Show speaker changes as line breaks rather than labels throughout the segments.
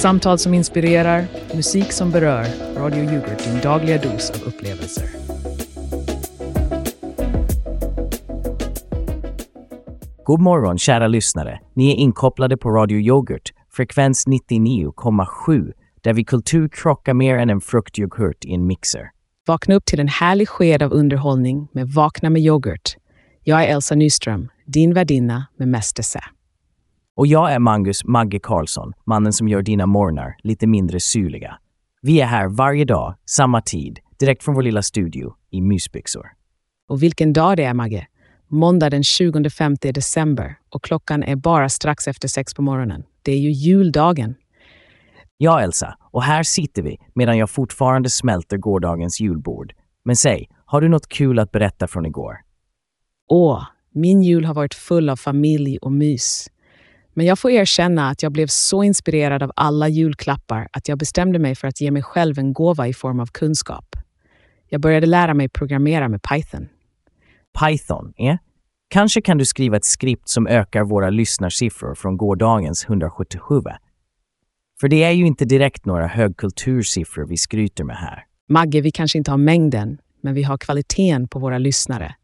Samtal som inspirerar, musik som berör. Radio Yoghurt, din dagliga dos av upplevelser.
God morgon kära lyssnare. Ni är inkopplade på Radio Yoghurt, frekvens 99,7, där vi kultur krockar mer än en fruktyoghurt i en mixer.
Vakna upp till en härlig sked av underhållning med Vakna med yoghurt. Jag är Elsa Nyström, din värdinna med mest essä.
Och jag är Mangus Magge Karlsson, mannen som gör dina morgnar lite mindre syrliga. Vi är här varje dag, samma tid, direkt från vår lilla studio i mysbyxor.
Och vilken dag det är, Magge! Måndag den 25 december och klockan är bara strax efter sex på morgonen. Det är ju juldagen.
Ja, Elsa, och här sitter vi medan jag fortfarande smälter gårdagens julbord. Men säg, har du något kul att berätta från igår?
Åh, min jul har varit full av familj och mys. Men jag får erkänna att jag blev så inspirerad av alla julklappar att jag bestämde mig för att ge mig själv en gåva i form av kunskap. Jag började lära mig programmera med Python.
Python, eh? Kanske kan du skriva ett skript som ökar våra lyssnarsiffror från gårdagens 177. För det är ju inte direkt några högkultursiffror vi skryter med här.
Magge, vi kanske inte har mängden, men vi har kvaliteten på våra lyssnare.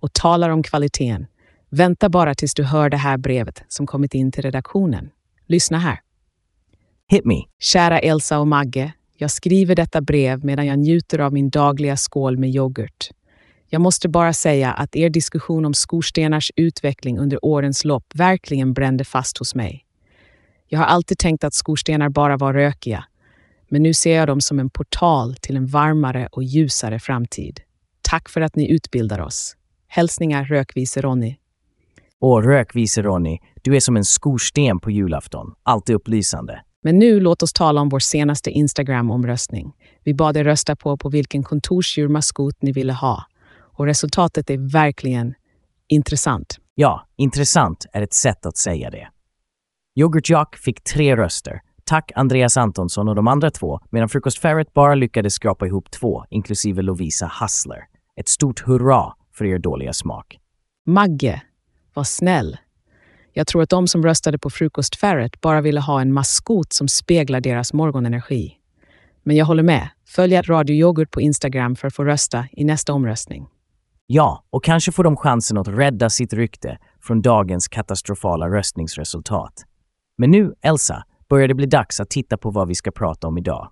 Och talar om kvaliteten, vänta bara tills du hör det här brevet som kommit in till redaktionen. Lyssna här.
Hit me.
Kära Elsa och Magge, jag skriver detta brev medan jag njuter av min dagliga skål med yoghurt. Jag måste bara säga att er diskussion om skorstenars utveckling under årens lopp verkligen brände fast hos mig. Jag har alltid tänkt att skorstenar bara var rökiga, men nu ser jag dem som en portal till en varmare och ljusare framtid. Tack för att ni utbildar oss. Hälsningar Rökvise Ronny.
Åh, rökvise Ronny, du är som en skorsten på julafton. Alltid upplysande.
Men nu låt oss tala om vår senaste Instagram-omröstning. Vi bad er rösta på på vilken kontorsdjurmaskot ni ville ha. Och resultatet är verkligen intressant.
Ja, intressant är ett sätt att säga det. Yoghurt Jock fick tre röster. Tack Andreas Antonsson och de andra två, medan Frukost Ferret bara lyckades skrapa ihop två, inklusive Lovisa Hassler. Ett stort hurra för er dåliga smak.
Magge, var snäll. Jag tror att de som röstade på Frukost Ferret bara ville ha en maskot som speglar deras morgonenergi. Men jag håller med. Följ Radio Yoghurt på Instagram för att få rösta i nästa omröstning.
Ja, och kanske får de chansen att rädda sitt rykte från dagens katastrofala röstningsresultat. Men nu, Elsa, börjar det bli dags att titta på vad vi ska prata om idag.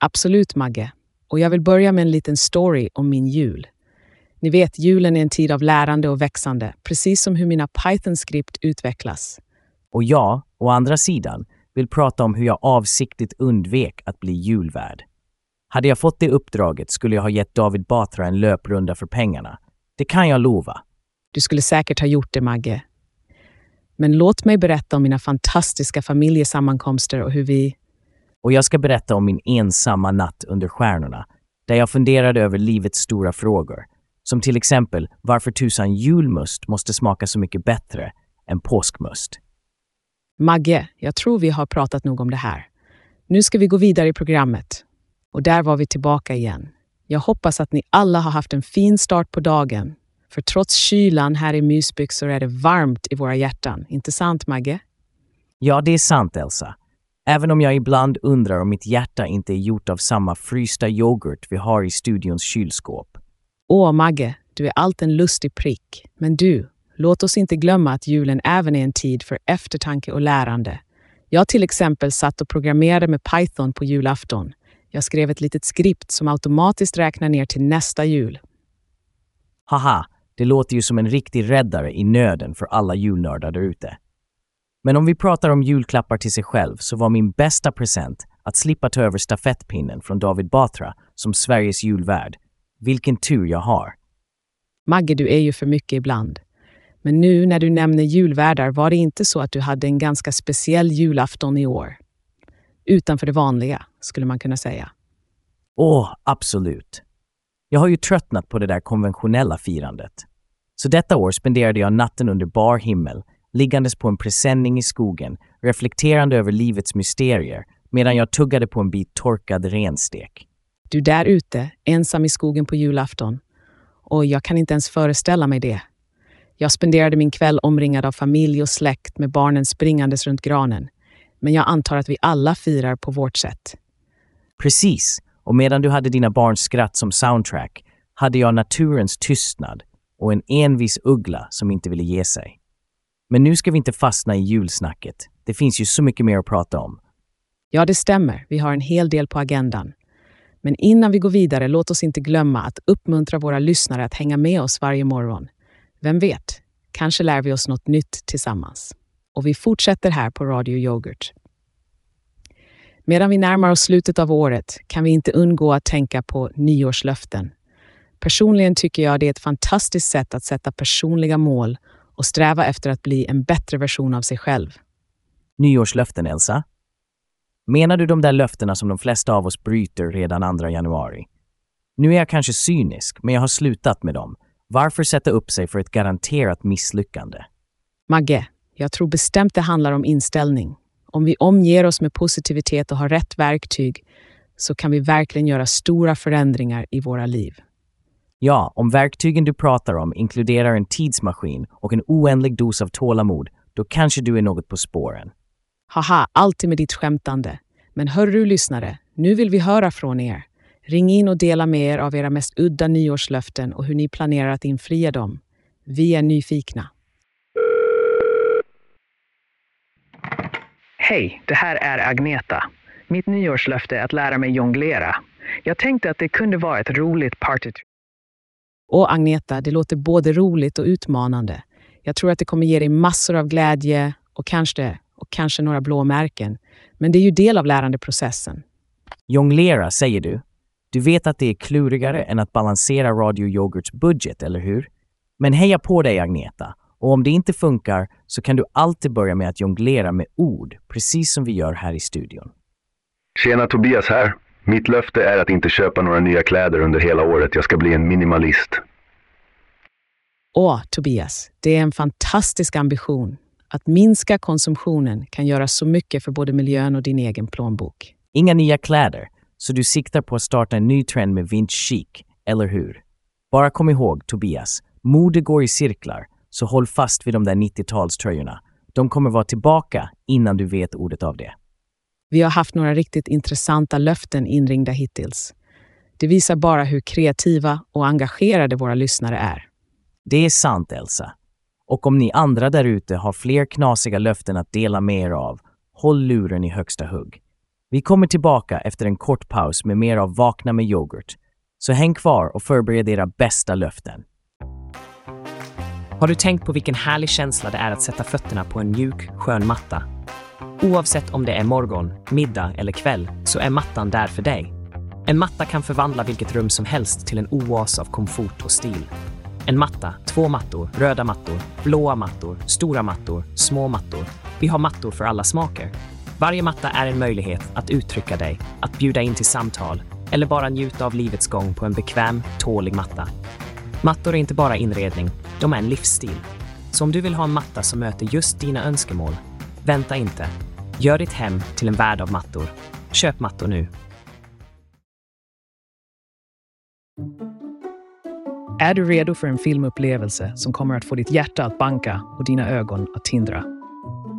Absolut, Magge. Och jag vill börja med en liten story om min jul. Ni vet, julen är en tid av lärande och växande, precis som hur mina Python-skript utvecklas.
Och jag, å andra sidan, vill prata om hur jag avsiktligt undvek att bli julvärd. Hade jag fått det uppdraget skulle jag ha gett David Batra en löprunda för pengarna. Det kan jag lova.
Du skulle säkert ha gjort det, Magge. Men låt mig berätta om mina fantastiska familjesammankomster och hur vi...
Och jag ska berätta om min ensamma natt under stjärnorna, där jag funderade över livets stora frågor. Som till exempel varför tusan julmust måste smaka så mycket bättre än påskmust.
Magge, jag tror vi har pratat nog om det här. Nu ska vi gå vidare i programmet. Och där var vi tillbaka igen. Jag hoppas att ni alla har haft en fin start på dagen. För trots kylan här i mysbyxor är det varmt i våra hjärtan. Inte sant, Magge?
Ja, det är sant, Elsa. Även om jag ibland undrar om mitt hjärta inte är gjort av samma frysta yoghurt vi har i studions kylskåp.
Åh, Magge, du är allt en lustig prick. Men du, låt oss inte glömma att julen även är en tid för eftertanke och lärande. Jag till exempel satt och programmerade med Python på julafton. Jag skrev ett litet skript som automatiskt räknar ner till nästa jul.
Haha, det låter ju som en riktig räddare i nöden för alla julnördar där ute. Men om vi pratar om julklappar till sig själv så var min bästa present att slippa ta över stafettpinnen från David Batra som Sveriges julvärd. Vilken tur jag har.
Magge, du är ju för mycket ibland. Men nu när du nämner julvärdar var det inte så att du hade en ganska speciell julafton i år. Utanför det vanliga, skulle man kunna säga.
Åh, absolut. Jag har ju tröttnat på det där konventionella firandet. Så detta år spenderade jag natten under bar himmel, liggandes på en presenning i skogen, reflekterande över livets mysterier, medan jag tuggade på en bit torkad renstek.
Du där ute, ensam i skogen på julafton. Och jag kan inte ens föreställa mig det. Jag spenderade min kväll omringad av familj och släkt med barnen springandes runt granen. men jag antar att vi alla firar på vårt sätt.
Precis, och medan du hade dina barns skratt som soundtrack hade jag naturens tystnad och en envis uggla som inte ville ge sig. Men nu ska vi inte fastna i julsnacket. Det finns ju så mycket mer att prata om.
Ja, det stämmer. Vi har en hel del på agendan. Men innan vi går vidare, låt oss inte glömma att uppmuntra våra lyssnare att hänga med oss varje morgon. Vem vet, kanske lär vi oss något nytt tillsammans. Och vi fortsätter här på Radio Yoghurt. Medan vi närmar oss slutet av året kan vi inte undgå att tänka på nyårslöften. Personligen tycker jag det är ett fantastiskt sätt att sätta personliga mål och sträva efter att bli en bättre version av sig själv.
Nyårslöften, Elsa? Menar du de där löftena som de flesta av oss bryter redan 2 januari? Nu är jag kanske cynisk, men jag har slutat med dem. Varför sätta upp sig för ett garanterat misslyckande?
Magge, jag tror bestämt det handlar om inställning. Om vi omger oss med positivitet och har rätt verktyg så kan vi verkligen göra stora förändringar i våra liv.
Ja, om verktygen du pratar om inkluderar en tidsmaskin och en oändlig dos av tålamod, då kanske du är något på spåren.
Haha, alltid med ditt skämtande. Men hör du lyssnare, nu vill vi höra från er. Ring in och dela med er av era mest udda nyårslöften och hur ni planerar att infria dem. Vi är nyfikna.
Hej, det här är Agneta. Mitt nyårslöfte är att lära mig jonglera. Jag tänkte att det kunde vara ett roligt party.
Och Agneta, det låter både roligt och utmanande. Jag tror att det kommer ge dig massor av glädje och kanske, och kanske några blåmärken. Men det är ju del av lärandeprocessen.
Jonglera, säger du? Du vet att det är klurigare än att balansera Radio Yoghurts budget, eller hur? Men heja på dig, Agneta. Och om det inte funkar så kan du alltid börja med att jonglera med ord, precis som vi gör här i studion.
Tjena, Tobias här. Mitt löfte är att inte köpa några nya kläder under hela året. Jag ska bli en minimalist.
Åh, Tobias, det är en fantastisk ambition. Att minska konsumtionen kan göra så mycket för både miljön och din egen plånbok.
Inga nya kläder, så du siktar på att starta en ny trend med vintage chic, eller hur? Bara kom ihåg, Tobias, mode går i cirklar, så håll fast vid de där 90-talströjorna. De kommer vara tillbaka innan du vet ordet av det.
Vi har haft några riktigt intressanta löften inringda hittills. Det visar bara hur kreativa och engagerade våra lyssnare är.
Det är sant, Elsa. Och om ni andra där ute har fler knasiga löften att dela med er av, håll luren i högsta hugg. Vi kommer tillbaka efter en kort paus med mer av Vakna med yoghurt. Så häng kvar och förbered era bästa löften.
Har du tänkt på vilken härlig känsla det är att sätta fötterna på en mjuk, skön matta? Oavsett om det är morgon, middag eller kväll så är mattan där för dig. En matta kan förvandla vilket rum som helst till en oas av komfort och stil. En matta, två mattor, röda mattor, blåa mattor, stora mattor, små mattor. Vi har mattor för alla smaker. Varje matta är en möjlighet att uttrycka dig, att bjuda in till samtal eller bara njuta av livets gång på en bekväm, tålig matta. Mattor är inte bara inredning, de är en livsstil. Så om du vill ha en matta som möter just dina önskemål, vänta inte. Gör ditt hem till en värld av mattor. Köp mattor nu.
Är du redo för en filmupplevelse som kommer att få ditt hjärta att banka och dina ögon att tindra?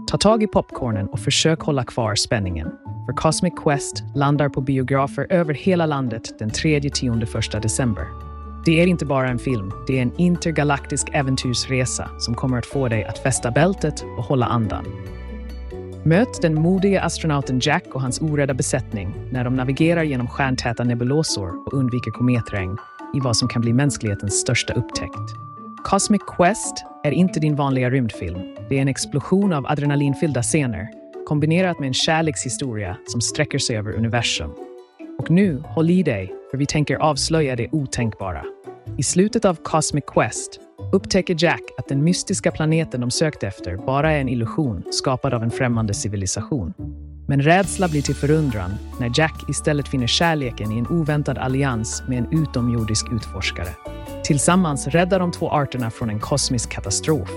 Ta tag i popcornen och försök hålla kvar spänningen. För Cosmic Quest landar på biografer över hela landet den 3-10-1 december. Det är inte bara en film, det är en intergalaktisk äventyrsresa som kommer att få dig att fästa bältet och hålla andan. Möt den modiga astronauten Jack och hans orädda besättning när de navigerar genom stjärntäta nebulosor och undviker kometregn i vad som kan bli mänsklighetens största upptäckt. Cosmic Quest är inte din vanliga rymdfilm. Det är en explosion av adrenalinfyllda scener kombinerat med en kärlekshistoria som sträcker sig över universum. Och nu, håll i dig, för vi tänker avslöja det otänkbara. I slutet av Cosmic Quest upptäcker Jack att den mystiska planeten de sökt efter bara är en illusion skapad av en främmande civilisation. Men rädsla blir till förundran när Jack istället finner kärleken i en oväntad allians med en utomjordisk utforskare. Tillsammans räddar de två arterna från en kosmisk katastrof.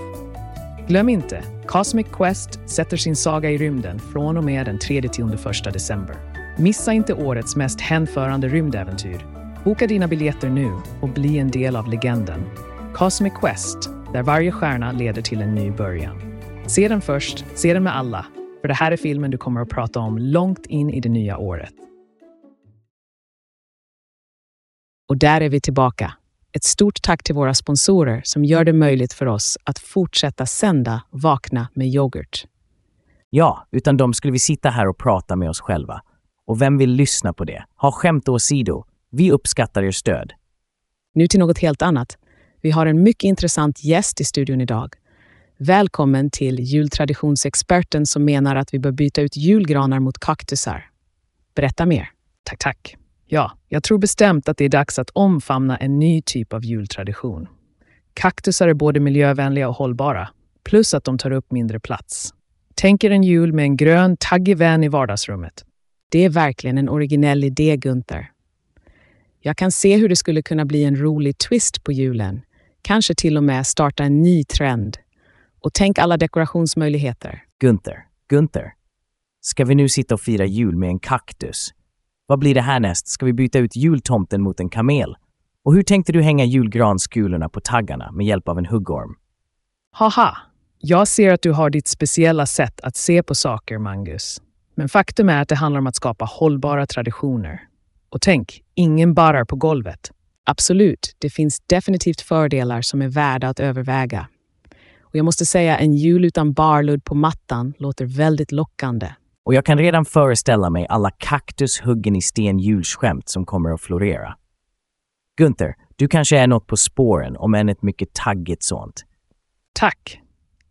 Glöm inte, Cosmic Quest sätter sin saga i rymden från och med den 3-1 december. Missa inte årets mest hänförande rymdäventyr. Boka dina biljetter nu och bli en del av legenden. Cosmic Quest, där varje stjärna leder till en ny början. Se den först, se den med alla för det här är filmen du kommer att prata om långt in i det nya året.
Och där är vi tillbaka. Ett stort tack till våra sponsorer som gör det möjligt för oss att fortsätta sända Vakna med yoghurt.
Ja, utan dem skulle vi sitta här och prata med oss själva. Och vem vill lyssna på det? Ha skämt åsido. Vi uppskattar er stöd.
Nu till något helt annat. Vi har en mycket intressant gäst i studion idag. Välkommen till jultraditionsexperten som menar att vi bör byta ut julgranar mot kaktusar. Berätta mer.
Tack, tack. Ja, jag tror bestämt att det är dags att omfamna en ny typ av jultradition. Kaktusar är både miljövänliga och hållbara, plus att de tar upp mindre plats. Tänk er en jul med en grön, taggig vän i vardagsrummet.
Det är verkligen en originell idé, Gunther. Jag kan se hur det skulle kunna bli en rolig twist på julen. Kanske till och med starta en ny trend. Och tänk alla dekorationsmöjligheter.
Gunther, Gunther. Ska vi nu sitta och fira jul med en kaktus? Vad blir det härnäst? Ska vi byta ut jultomten mot en kamel? Och hur tänkte du hänga julgranskulorna på taggarna med hjälp av en huggorm?
Haha! Jag ser att du har ditt speciella sätt att se på saker, Mangus. Men faktum är att det handlar om att skapa hållbara traditioner. Och tänk, ingen barrar på golvet.
Absolut, det finns definitivt fördelar som är värda att överväga. Och jag måste säga, en jul utan barludd på mattan låter väldigt lockande.
Och jag kan redan föreställa mig alla kaktus huggen i sten julskämt som kommer att florera. Gunther, du kanske är något på spåren, om än ett mycket taggigt sånt.
Tack.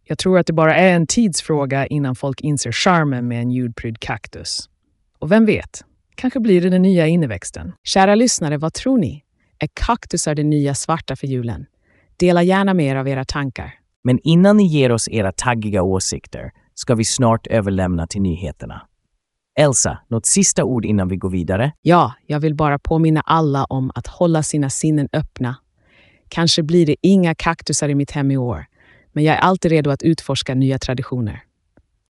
Jag tror att det bara är en tidsfråga innan folk inser charmen med en julprydd kaktus. Och vem vet, kanske blir det den nya inneväxten.
Kära lyssnare, vad tror ni? Är kaktusar det nya svarta för julen? Dela gärna med er av era tankar.
Men innan ni ger oss era taggiga åsikter ska vi snart överlämna till nyheterna. Elsa, något sista ord innan vi går vidare?
Ja, jag vill bara påminna alla om att hålla sina sinnen öppna. Kanske blir det inga kaktusar i mitt hem i år, men jag är alltid redo att utforska nya traditioner.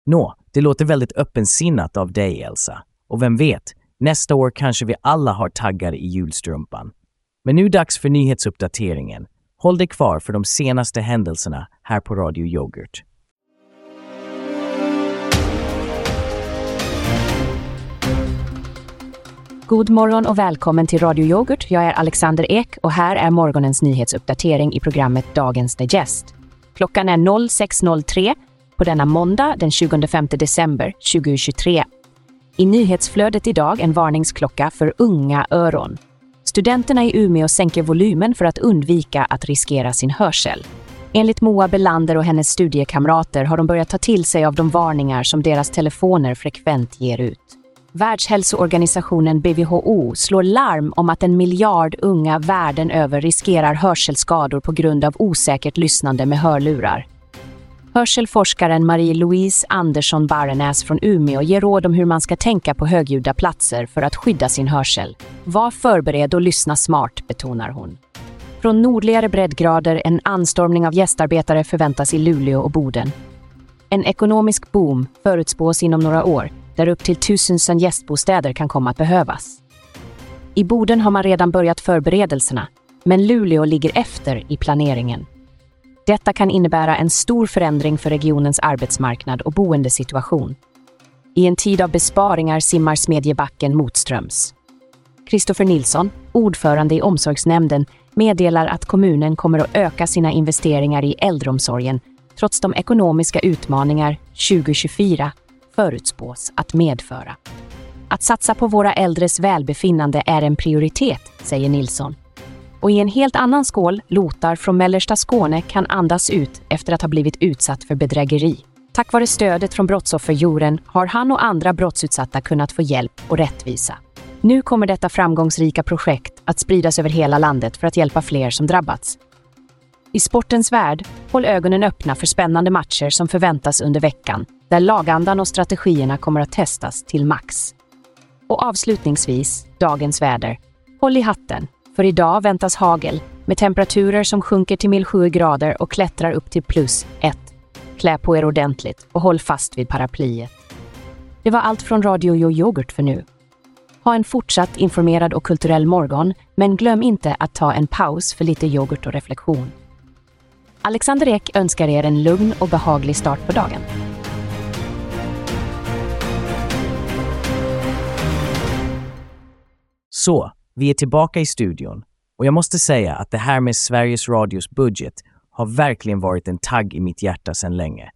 Nå, det låter väldigt öppensinnat av dig, Elsa. Och vem vet, nästa år kanske vi alla har taggar i julstrumpan. Men nu dags för nyhetsuppdateringen. Håll dig kvar för de senaste händelserna här på Radio Yoghurt.
God morgon och välkommen till Radio Yoghurt. Jag är Alexander Ek och här är morgonens nyhetsuppdatering i programmet Dagens Digest. Klockan är 06.03 på denna måndag den 25 december 2023. I nyhetsflödet idag en varningsklocka för unga öron. Studenterna i Umeå sänker volymen för att undvika att riskera sin hörsel. Enligt Moa Belander och hennes studiekamrater har de börjat ta till sig av de varningar som deras telefoner frekvent ger ut. Världshälsoorganisationen BVHO slår larm om att en miljard unga världen över riskerar hörselskador på grund av osäkert lyssnande med hörlurar. Hörselforskaren Marie-Louise Andersson Barrenäs från Umeå ger råd om hur man ska tänka på högljudda platser för att skydda sin hörsel. Var förberedd och lyssna smart, betonar hon. Från nordligare breddgrader en anstormning av gästarbetare förväntas i Luleå och Boden. En ekonomisk boom förutspås inom några år där upp till tusen gästbostäder kan komma att behövas. I Boden har man redan börjat förberedelserna, men Luleå ligger efter i planeringen. Detta kan innebära en stor förändring för regionens arbetsmarknad och boendesituation. I en tid av besparingar simmar Smedjebacken motströms. Kristoffer Nilsson, ordförande i omsorgsnämnden, meddelar att kommunen kommer att öka sina investeringar i äldreomsorgen trots de ekonomiska utmaningar 2024 förutspås att medföra. Att satsa på våra äldres välbefinnande är en prioritet, säger Nilsson. Och i en helt annan skål, Lotar från mellersta Skåne kan andas ut efter att ha blivit utsatt för bedrägeri. Tack vare stödet från Brottsofferjouren har han och andra brottsutsatta kunnat få hjälp och rättvisa. Nu kommer detta framgångsrika projekt att spridas över hela landet för att hjälpa fler som drabbats. I sportens värld, håll ögonen öppna för spännande matcher som förväntas under veckan, där lagandan och strategierna kommer att testas till max. Och avslutningsvis, dagens väder. Håll i hatten, för idag väntas hagel med temperaturer som sjunker till minus 7 grader och klättrar upp till plus 1. Klä på er ordentligt och håll fast vid paraplyet. Det var allt från Radio Jo Yoghurt för nu. Ha en fortsatt informerad och kulturell morgon, men glöm inte att ta en paus för lite yoghurt och reflektion. Alexander Ek önskar er en lugn och behaglig start på dagen.
Så, vi är tillbaka i studion och jag måste säga att det här med Sveriges Radios budget har verkligen varit en tagg i mitt hjärta sedan länge.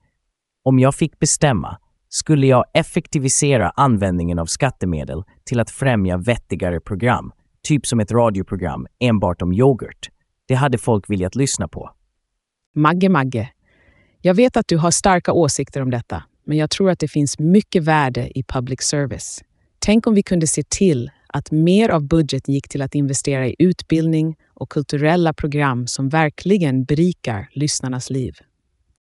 Om jag fick bestämma skulle jag effektivisera användningen av skattemedel till att främja vettigare program, typ som ett radioprogram enbart om yoghurt. Det hade folk velat lyssna på.
Magge, Magge. Jag vet att du har starka åsikter om detta, men jag tror att det finns mycket värde i public service. Tänk om vi kunde se till att mer av budgeten gick till att investera i utbildning och kulturella program som verkligen berikar lyssnarnas liv.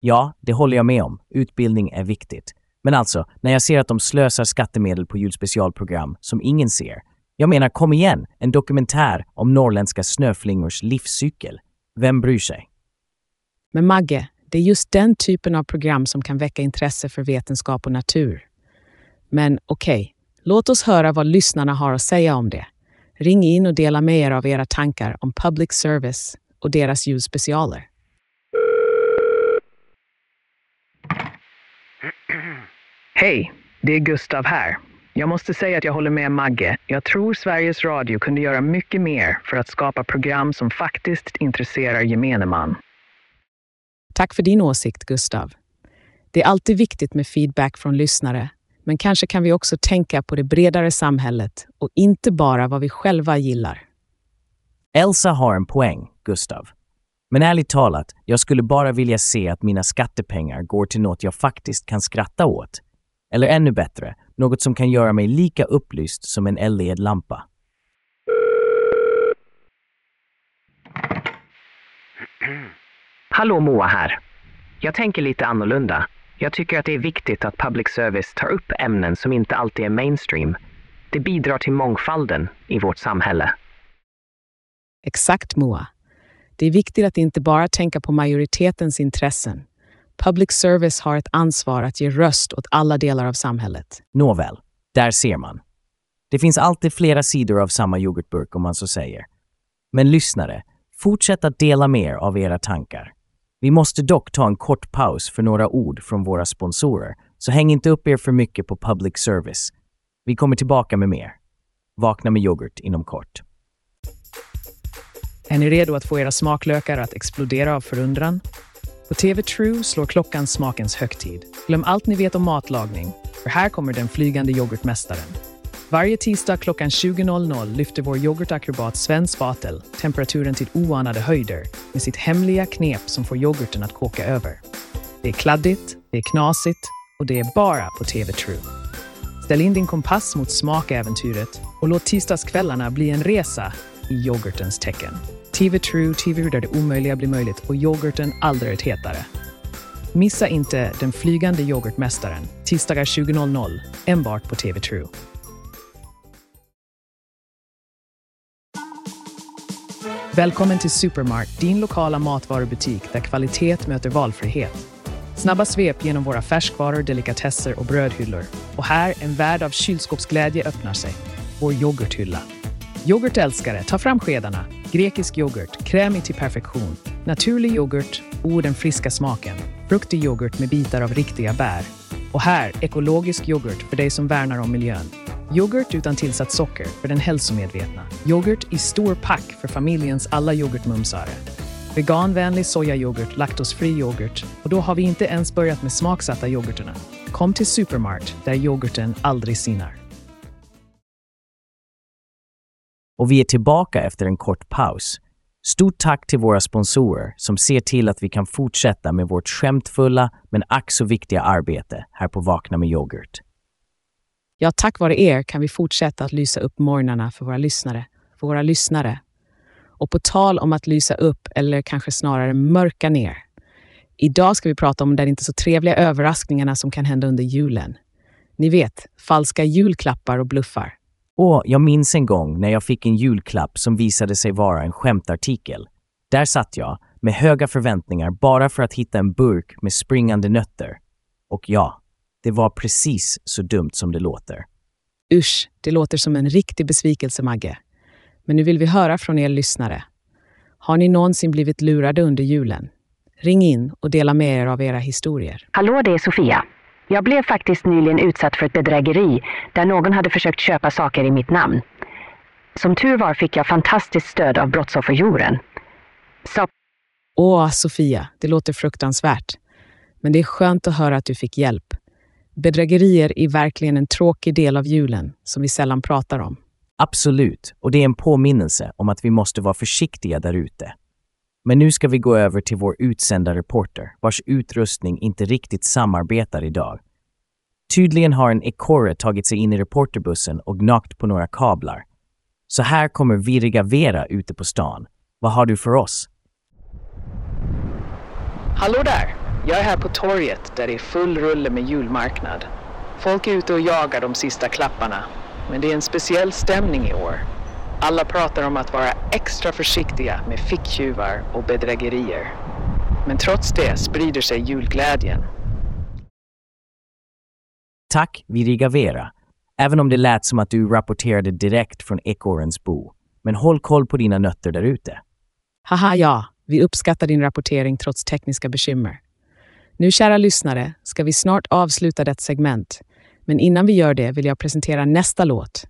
Ja, det håller jag med om. Utbildning är viktigt. Men alltså, när jag ser att de slösar skattemedel på julspecialprogram som ingen ser. Jag menar, kom igen, en dokumentär om norrländska snöflingors livscykel. Vem bryr sig?
Men Magge, det är just den typen av program som kan väcka intresse för vetenskap och natur. Men okej, okay, låt oss höra vad lyssnarna har att säga om det. Ring in och dela med er av era tankar om public service och deras julspecialer.
Hej, det är Gustav här. Jag måste säga att jag håller med Magge. Jag tror Sveriges Radio kunde göra mycket mer för att skapa program som faktiskt intresserar gemene man.
Tack för din åsikt, Gustav. Det är alltid viktigt med feedback från lyssnare, men kanske kan vi också tänka på det bredare samhället och inte bara vad vi själva gillar.
Elsa har en poäng, Gustav. Men ärligt talat, jag skulle bara vilja se att mina skattepengar går till något jag faktiskt kan skratta åt. Eller ännu bättre, något som kan göra mig lika upplyst som en LED-lampa.
Hallå Moa här. Jag tänker lite annorlunda. Jag tycker att det är viktigt att public service tar upp ämnen som inte alltid är mainstream. Det bidrar till mångfalden i vårt samhälle.
Exakt Moa. Det är viktigt att inte bara tänka på majoritetens intressen. Public service har ett ansvar att ge röst åt alla delar av samhället.
Nåväl, där ser man. Det finns alltid flera sidor av samma yoghurtburk om man så säger. Men lyssnare, fortsätt att dela med er av era tankar. Vi måste dock ta en kort paus för några ord från våra sponsorer, så häng inte upp er för mycket på public service. Vi kommer tillbaka med mer. Vakna med yoghurt inom kort.
Är ni redo att få era smaklökar att explodera av förundran? På TV True slår klockan smakens högtid. Glöm allt ni vet om matlagning, för här kommer den flygande yoghurtmästaren. Varje tisdag klockan 20.00 lyfter vår yoghurtakrobat Sven Spatel temperaturen till oanade höjder med sitt hemliga knep som får yoghurten att koka över. Det är kladdigt, det är knasigt och det är bara på TV True. Ställ in din kompass mot smakäventyret och låt tisdagskvällarna bli en resa i yoghurtens tecken. TV True, TV där det omöjliga blir möjligt och yoghurten aldrig hetare. Missa inte Den flygande yoghurtmästaren tisdagar 20.00 enbart på TV True. Välkommen till Supermart, din lokala matvarubutik där kvalitet möter valfrihet. Snabba svep genom våra färskvaror, delikatesser och brödhyllor. Och här en värld av kylskåpsglädje öppnar sig. Vår yoghurthylla. Yoghurtälskare, ta fram skedarna. Grekisk yoghurt, krämig till perfektion. Naturlig yoghurt, o den friska smaken. Fruktig yoghurt med bitar av riktiga bär. Och här, ekologisk yoghurt för dig som värnar om miljön. Yoghurt utan tillsatt socker för den hälsomedvetna. Yoghurt i stor pack för familjens alla yoghurtmumsare. Veganvänlig sojayoghurt, laktosfri yoghurt och då har vi inte ens börjat med smaksatta yoghurterna. Kom till Supermart där yoghurten aldrig sinar.
Och vi är tillbaka efter en kort paus. Stort tack till våra sponsorer som ser till att vi kan fortsätta med vårt skämtfulla men ack så viktiga arbete här på Vakna med yoghurt.
Ja, tack vare er kan vi fortsätta att lysa upp morgnarna för våra lyssnare. För våra lyssnare. Och på tal om att lysa upp, eller kanske snarare mörka ner. Idag ska vi prata om de inte så trevliga överraskningarna som kan hända under julen. Ni vet, falska julklappar och bluffar.
Och jag minns en gång när jag fick en julklapp som visade sig vara en skämtartikel. Där satt jag, med höga förväntningar bara för att hitta en burk med springande nötter. Och ja, det var precis så dumt som det låter.
Usch, det låter som en riktig besvikelse, Magge. Men nu vill vi höra från er lyssnare. Har ni någonsin blivit lurade under julen? Ring in och dela med er av era historier.
Hallå, det är Sofia. Jag blev faktiskt nyligen utsatt för ett bedrägeri där någon hade försökt köpa saker i mitt namn. Som tur var fick jag fantastiskt stöd av Brottsofferjouren. Så
Åh, Sofia, det låter fruktansvärt. Men det är skönt att höra att du fick hjälp. Bedrägerier är verkligen en tråkig del av julen som vi sällan pratar om.
Absolut, och det är en påminnelse om att vi måste vara försiktiga där ute. Men nu ska vi gå över till vår utsända reporter, vars utrustning inte riktigt samarbetar idag. Tydligen har en ekorre tagit sig in i reporterbussen och gnagt på några kablar. Så här kommer virriga Vera ute på stan. Vad har du för oss?
Hallå där! Jag är här på torget där det är full rulle med julmarknad. Folk är ute och jagar de sista klapparna. Men det är en speciell stämning i år. Alla pratar om att vara extra försiktiga med ficktjuvar och bedrägerier. Men trots det sprider sig julglädjen.
Tack, virriga Vera. Även om det lät som att du rapporterade direkt från ekorrens bo. Men håll koll på dina nötter där ute.
Haha, ja, vi uppskattar din rapportering trots tekniska bekymmer. Nu, kära lyssnare, ska vi snart avsluta detta segment. Men innan vi gör det vill jag presentera nästa låt.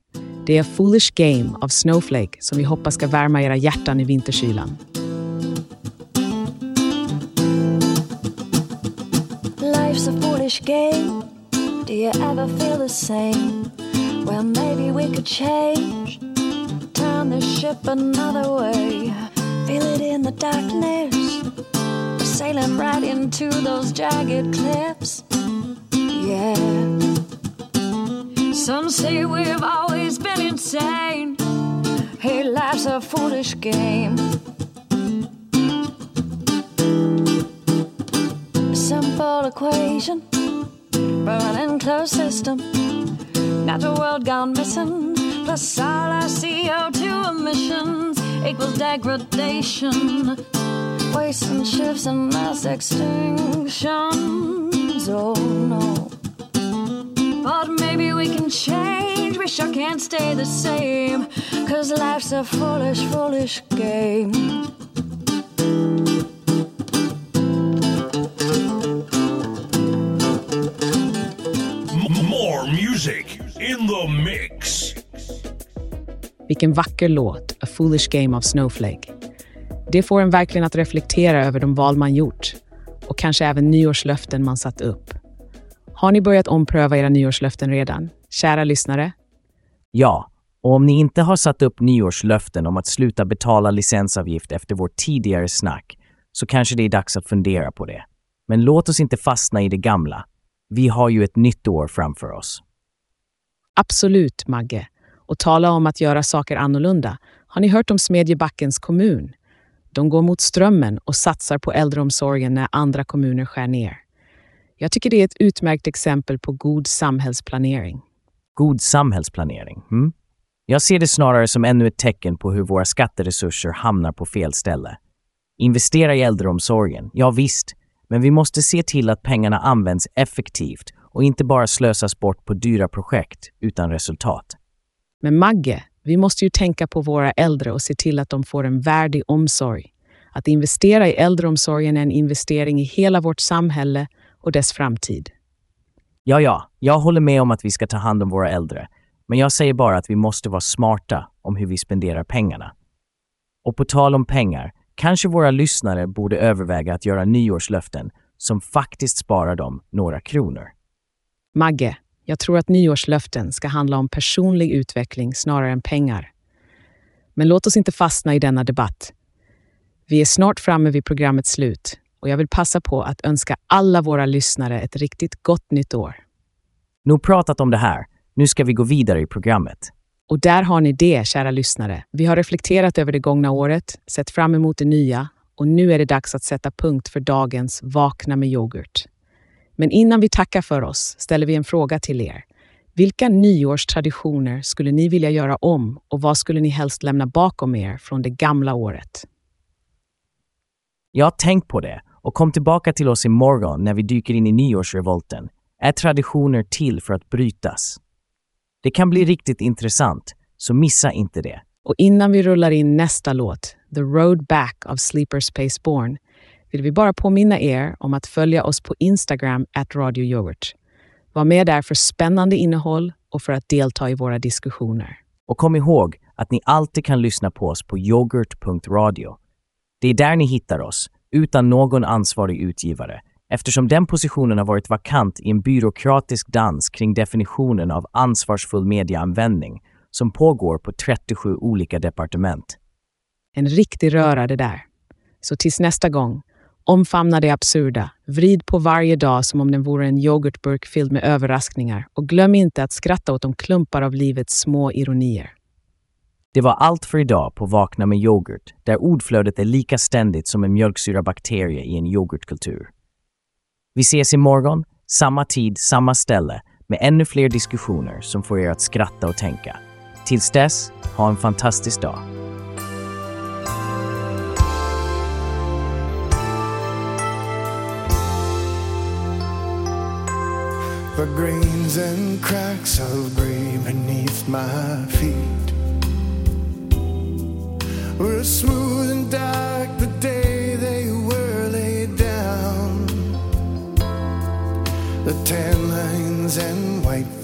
Det är Foolish Game av Snowflake som vi hoppas ska värma era hjärtan i vinterkylan.
Life's a foolish game. Do you ever feel the same? Well, maybe we could change. Turn the ship another way. Feel it in the darkness. Sailing right into those jagged cliffs. Yeah. Some say we've always been insane. Hey, life's a foolish game. Simple equation, running closed system. Natural world gone missing, plus all our CO2 emissions equals degradation. Wasting shifts and mass extinctions. Oh no. But maybe we can change. We sure can't stay the same. Cause life's a foolish, foolish game.
More music in the mix.
Vilken vacker låt, A Foolish Game of Snowflake. Det får en verkligen att reflektera över de val man gjort och kanske även nyårslöften man satt upp. Har ni börjat ompröva era nyårslöften redan? Kära lyssnare?
Ja, och om ni inte har satt upp nyårslöften om att sluta betala licensavgift efter vårt tidigare snack så kanske det är dags att fundera på det. Men låt oss inte fastna i det gamla. Vi har ju ett nytt år framför oss.
Absolut, Magge. Och tala om att göra saker annorlunda. Har ni hört om Smedjebackens kommun? De går mot strömmen och satsar på äldreomsorgen när andra kommuner skär ner. Jag tycker det är ett utmärkt exempel på god samhällsplanering.
God samhällsplanering. Mm? Jag ser det snarare som ännu ett tecken på hur våra skatteresurser hamnar på fel ställe. Investera i äldreomsorgen, ja visst, men vi måste se till att pengarna används effektivt och inte bara slösas bort på dyra projekt utan resultat.
Men Magge, vi måste ju tänka på våra äldre och se till att de får en värdig omsorg. Att investera i äldreomsorgen är en investering i hela vårt samhälle och dess framtid.
Ja, ja, jag håller med om att vi ska ta hand om våra äldre, men jag säger bara att vi måste vara smarta om hur vi spenderar pengarna. Och på tal om pengar, kanske våra lyssnare borde överväga att göra nyårslöften som faktiskt sparar dem några kronor.
Magge, jag tror att nyårslöften ska handla om personlig utveckling snarare än pengar. Men låt oss inte fastna i denna debatt. Vi är snart framme vid programmets slut och jag vill passa på att önska alla våra lyssnare ett riktigt gott nytt år.
Nog pratat om det här, nu ska vi gå vidare i programmet.
Och där har ni det, kära lyssnare. Vi har reflekterat över det gångna året, sett fram emot det nya och nu är det dags att sätta punkt för dagens Vakna med yoghurt. Men innan vi tackar för oss ställer vi en fråga till er. Vilka nyårstraditioner skulle ni vilja göra om och vad skulle ni helst lämna bakom er från det gamla året?
Jag har tänkt på det och kom tillbaka till oss imorgon när vi dyker in i nyårsrevolten. Är traditioner till för att brytas? Det kan bli riktigt intressant, så missa inte det.
Och innan vi rullar in nästa låt, The Road Back av Sleeper Space Born, vill vi bara påminna er om att följa oss på Instagram, at Radio Yoghurt. Var med där för spännande innehåll och för att delta i våra diskussioner.
Och kom ihåg att ni alltid kan lyssna på oss på yoghurt.radio. Det är där ni hittar oss, utan någon ansvarig utgivare, eftersom den positionen har varit vakant i en byråkratisk dans kring definitionen av ansvarsfull medieanvändning som pågår på 37 olika departement.
En riktig röra det där. Så tills nästa gång, omfamna det absurda, vrid på varje dag som om den vore en yoghurtburk fylld med överraskningar och glöm inte att skratta åt de klumpar av livets små ironier.
Det var allt för idag på Vakna med yoghurt, där ordflödet är lika ständigt som en mjölksyrabakterie i en yoghurtkultur. Vi ses imorgon, samma tid, samma ställe, med ännu fler diskussioner som får er att skratta och tänka. Tills dess, ha en fantastisk dag.
The grains and cracks of gray beneath my feet were smooth and dark the day they were laid down. The tan lines and white